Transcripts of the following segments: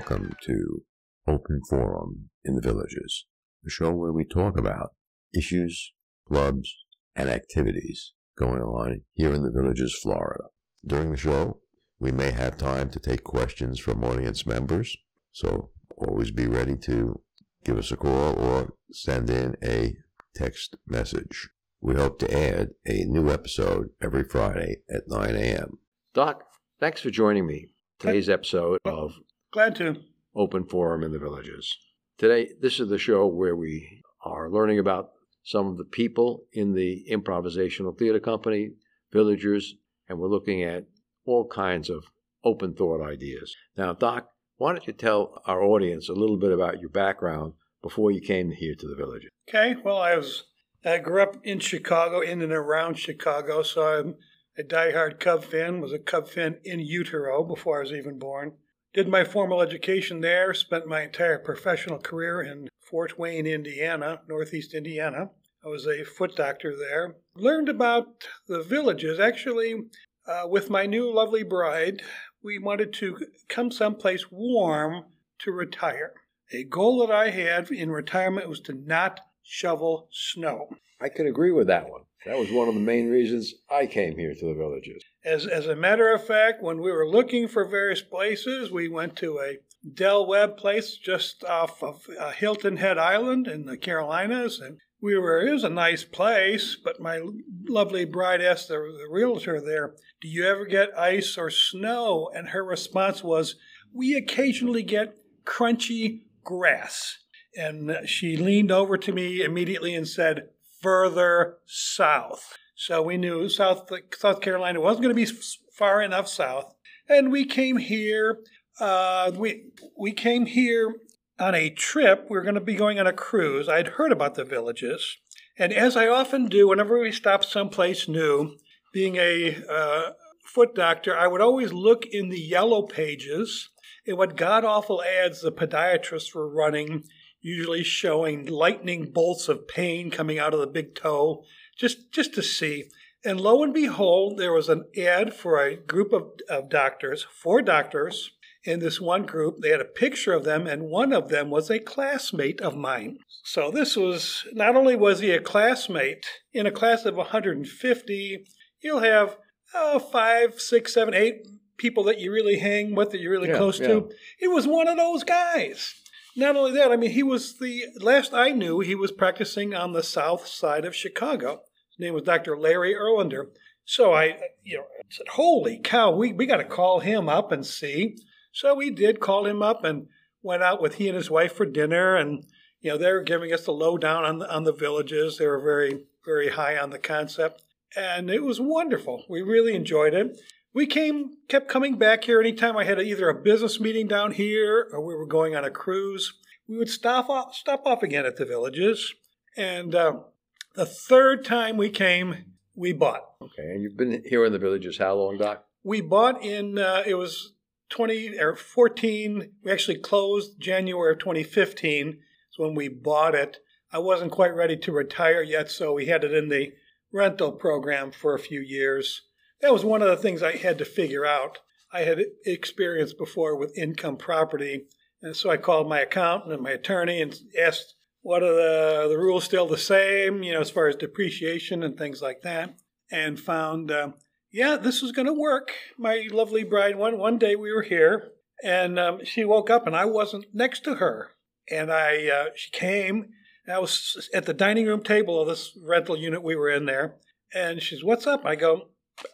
Welcome to Open Forum in the Villages, a show where we talk about issues, clubs, and activities going on here in the Villages, Florida. During the show, we may have time to take questions from audience members, so always be ready to give us a call or send in a text message. We hope to add a new episode every Friday at 9 a.m. Doc, thanks for joining me. Today's episode of Glad to. Open Forum in the Villages. Today, this is the show where we are learning about some of the people in the improvisational theater company, villagers, and we're looking at all kinds of open thought ideas. Now, Doc, why don't you tell our audience a little bit about your background before you came here to the village? Okay, well, I was I grew up in Chicago, in and around Chicago, so I'm a diehard Cub fan. Was a Cub fan in utero before I was even born. Did my formal education there. Spent my entire professional career in Fort Wayne, Indiana, Northeast Indiana. I was a foot doctor there. Learned about the villages actually uh, with my new lovely bride. We wanted to come someplace warm to retire. A goal that I had in retirement was to not shovel snow. I could agree with that one. That was one of the main reasons I came here to the villages. As, as a matter of fact, when we were looking for various places, we went to a Del Webb place just off of uh, Hilton Head Island in the Carolinas, and we were it was a nice place. But my lovely bride asked the, the realtor there, "Do you ever get ice or snow?" And her response was, "We occasionally get crunchy grass." And she leaned over to me immediately and said, further south. So we knew South, South Carolina wasn't going to be far enough south. And we came here. Uh, we, we came here on a trip. We were going to be going on a cruise. I'd heard about the villages. And as I often do, whenever we stop someplace new, being a uh, foot doctor, I would always look in the yellow pages in what god awful ads the podiatrists were running usually showing lightning bolts of pain coming out of the big toe, just, just to see. And lo and behold, there was an ad for a group of, of doctors, four doctors in this one group. They had a picture of them, and one of them was a classmate of mine. So this was not only was he a classmate in a class of 150, you'll have oh, five, six, seven, eight people that you really hang with, that you're really yeah, close yeah. to. It was one of those guys. Not only that, I mean, he was the last I knew, he was practicing on the south side of Chicago. His name was Dr. Larry Erlander. So I, you know, said, "Holy cow, we we got to call him up and see." So we did call him up and went out with he and his wife for dinner, and you know, they were giving us the lowdown on the, on the villages. They were very very high on the concept, and it was wonderful. We really enjoyed it we came kept coming back here anytime I had either a business meeting down here or we were going on a cruise. We would stop off stop off again at the villages, and uh, the third time we came, we bought. Okay, and you've been here in the villages how long, Doc? We bought in uh, it was twenty or fourteen. We actually closed January of twenty fifteen. Is when we bought it. I wasn't quite ready to retire yet, so we had it in the rental program for a few years that was one of the things I had to figure out. I had experience before with income property, and so I called my accountant and my attorney and asked, "What are the the rules still the same? You know, as far as depreciation and things like that?" And found, uh, yeah, this was going to work. My lovely bride. One one day we were here, and um, she woke up, and I wasn't next to her, and I uh, she came. I was at the dining room table of this rental unit we were in there, and she's, "What's up?" I go,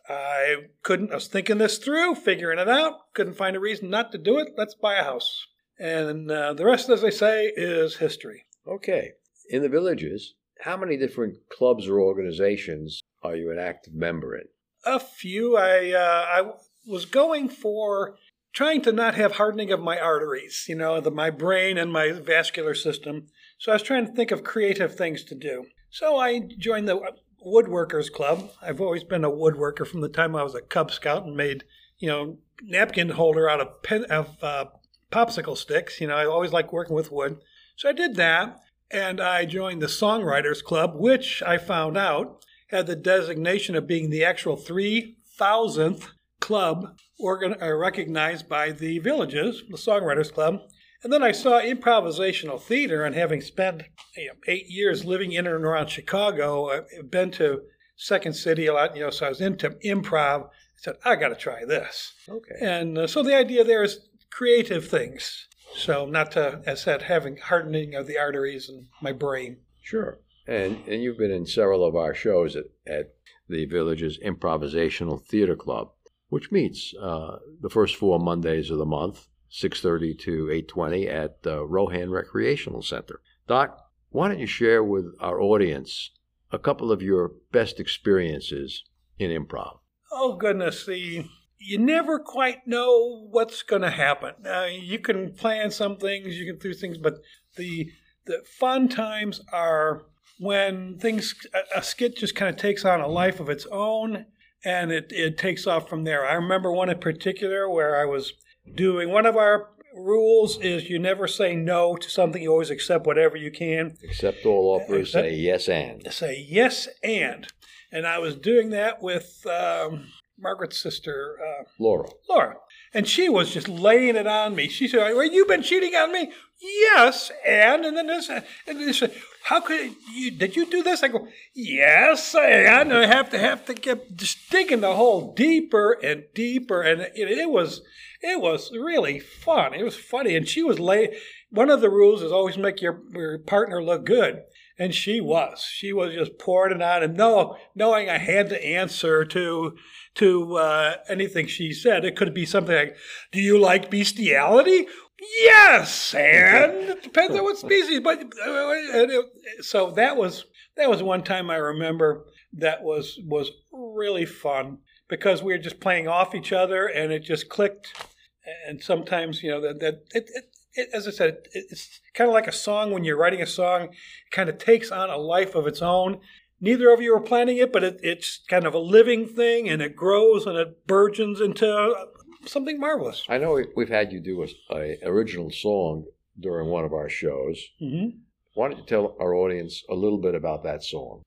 I couldn't, I was thinking this through, figuring it out, couldn't find a reason not to do it. Let's buy a house. And uh, the rest, as they say, is history. Okay. In the villages, how many different clubs or organizations are you an active member in? A few. I, uh, I was going for trying to not have hardening of my arteries, you know, the, my brain and my vascular system. So I was trying to think of creative things to do. So I joined the Woodworkers Club. I've always been a woodworker from the time I was a Cub Scout and made, you know, napkin holder out of pen, of uh, popsicle sticks. You know, I always liked working with wood. So I did that, and I joined the Songwriters Club, which I found out had the designation of being the actual 3,000th club organ- uh, recognized by the villages, the Songwriters Club. And then I saw improvisational theater, and having spent you know, eight years living in and around Chicago, I've been to Second City a lot, you know, so I was into improv. I said, I got to try this. Okay. And uh, so the idea there is creative things. So not to, as I said, having hardening of the arteries in my brain. Sure. And and you've been in several of our shows at, at the Village's Improvisational Theater Club, which meets uh, the first four Mondays of the month 6.30 to 8.20 at the Rohan Recreational Center. Doc, why don't you share with our audience a couple of your best experiences in improv? Oh, goodness. The, you never quite know what's going to happen. Uh, you can plan some things, you can do things, but the, the fun times are when things, a, a skit just kind of takes on a life of its own and it, it takes off from there. I remember one in particular where I was – doing. One of our rules is you never say no to something. You always accept whatever you can. Accept all offers. Say yes and. Say yes and. And I was doing that with um, Margaret's sister, uh, Laura. Laura. And she was just laying it on me. She said, well, "You've been cheating on me." Yes, and and then this and this. How could you? Did you do this? I go, yes, and I have to have to get just digging the hole deeper and deeper, and it, it was it was really fun. It was funny, and she was late. One of the rules is always make your, your partner look good, and she was. She was just pouring it on, and no, knowing I had to answer to to uh, anything she said. It could be something like, "Do you like bestiality?" Yes, and it depends on what species. But uh, so that was that was one time I remember that was was really fun because we were just playing off each other and it just clicked. And sometimes, you know, that, that it, it, it, as I said, it's kind of like a song when you're writing a song, it kind of takes on a life of its own. Neither of you are planning it, but it, it's kind of a living thing and it grows and it burgeons into something marvelous. I know we've had you do a, a original song during one of our shows. Mm-hmm. Why don't you tell our audience a little bit about that song?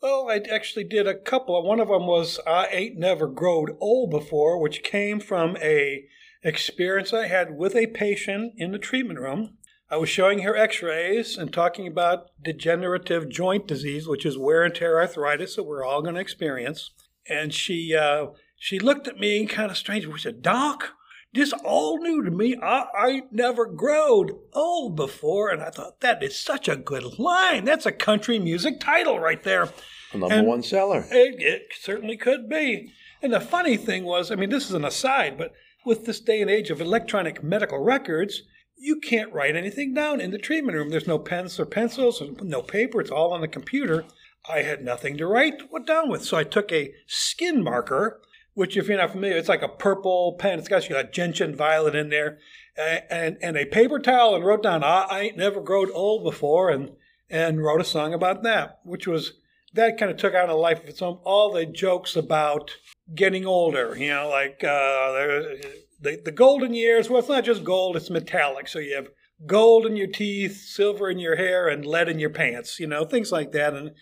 Well, I actually did a couple. One of them was "I Ain't Never Growed Old Before," which came from a experience I had with a patient in the treatment room. I was showing her X-rays and talking about degenerative joint disease, which is wear and tear arthritis that we're all going to experience. And she uh, she looked at me kind of strange. She said, "Doc, this all new to me. I, I never growed old before. And I thought, that is such a good line. That's a country music title right there. Number and one seller. It, it certainly could be. And the funny thing was, I mean, this is an aside, but with this day and age of electronic medical records, you can't write anything down in the treatment room. There's no pens or pencils, no paper. It's all on the computer. I had nothing to write what down with. So I took a skin marker which if you're not familiar, it's like a purple pen. It's got you got gentian violet in there, and and a paper towel, and wrote down I, I ain't never growed old before, and and wrote a song about that, which was that kind of took on a life of its own. All the jokes about getting older, you know, like uh, the the golden years. Well, it's not just gold; it's metallic. So you have gold in your teeth, silver in your hair, and lead in your pants. You know, things like that, and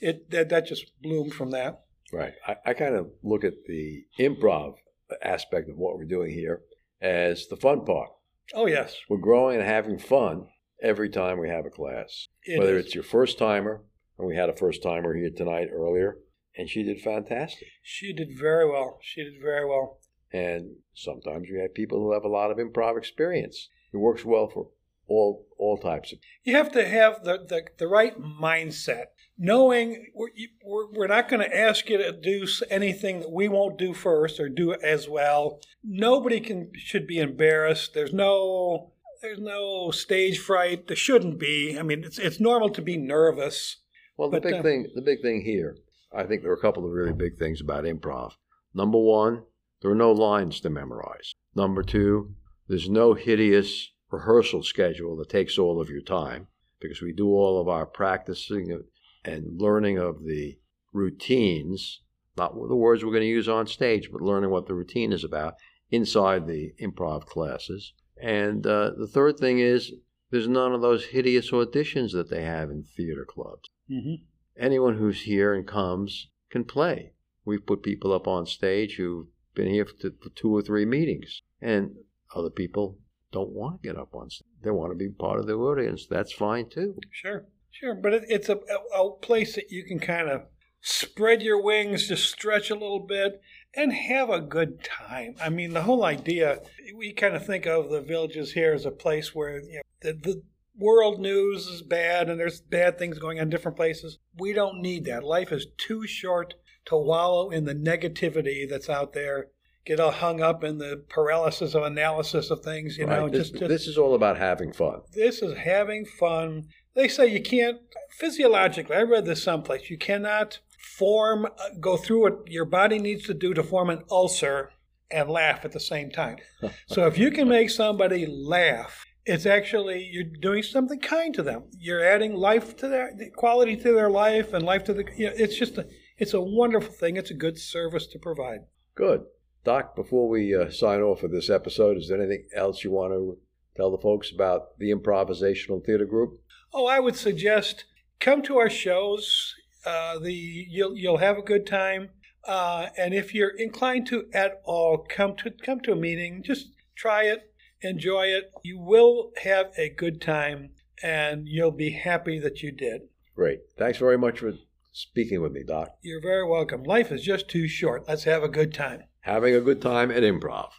it that that just bloomed from that. Right. I, I kind of look at the improv aspect of what we're doing here as the fun part. Oh, yes. We're growing and having fun every time we have a class. It Whether is. it's your first timer, and we had a first timer here tonight earlier, and she did fantastic. She did very well. She did very well. And sometimes we have people who have a lot of improv experience. It works well for all all types of. You have to have the, the, the right mindset knowing we're, we're not going to ask you to do anything that we won't do first or do as well. Nobody can should be embarrassed. There's no there's no stage fright. There shouldn't be. I mean, it's it's normal to be nervous. Well, the but, big uh, thing the big thing here, I think there are a couple of really big things about improv. Number one, there are no lines to memorize. Number two, there's no hideous rehearsal schedule that takes all of your time because we do all of our practicing and learning of the routines, not the words we're going to use on stage, but learning what the routine is about inside the improv classes. And uh, the third thing is there's none of those hideous auditions that they have in theater clubs. Mm-hmm. Anyone who's here and comes can play. We've put people up on stage who've been here for, two or three meetings, and other people don't want to get up on stage. They want to be part of the audience. That's fine too. Sure, sure. But it, it's a, a, a place that you can kind of spread your wings, just stretch a little bit, and have a good time. I mean, the whole idea, we kind of think of the villages here as a place where you know, the, the world news is bad and there's bad things going on in different places. We don't need that. Life is too short to wallow in the negativity that's out there. Get all hung up in the paralysis of analysis of things, you know. Right. This, just, just this is all about having fun. this is having fun. They say you can't physiologically. I read this someplace. You cannot form, uh, go through what your body needs to do to form an ulcer and laugh at the same time. so if you can make somebody laugh, it's actually you're doing something kind to them. You're adding life to their quality to their life and life to the. You know, it's just a, it's a wonderful thing. It's a good service to provide. Good. Doc, before we uh, sign off for this episode, is there anything else you want to tell the folks about the improvisational theater group? Oh, I would suggest come to our shows. Uh, the you'll you'll have a good time, uh, and if you're inclined to at all, come to come to a meeting. Just try it, enjoy it. You will have a good time, and you'll be happy that you did. Great. Thanks very much for speaking with me, Doc. You're very welcome. Life is just too short. Let's have a good time. Having a good time at improv.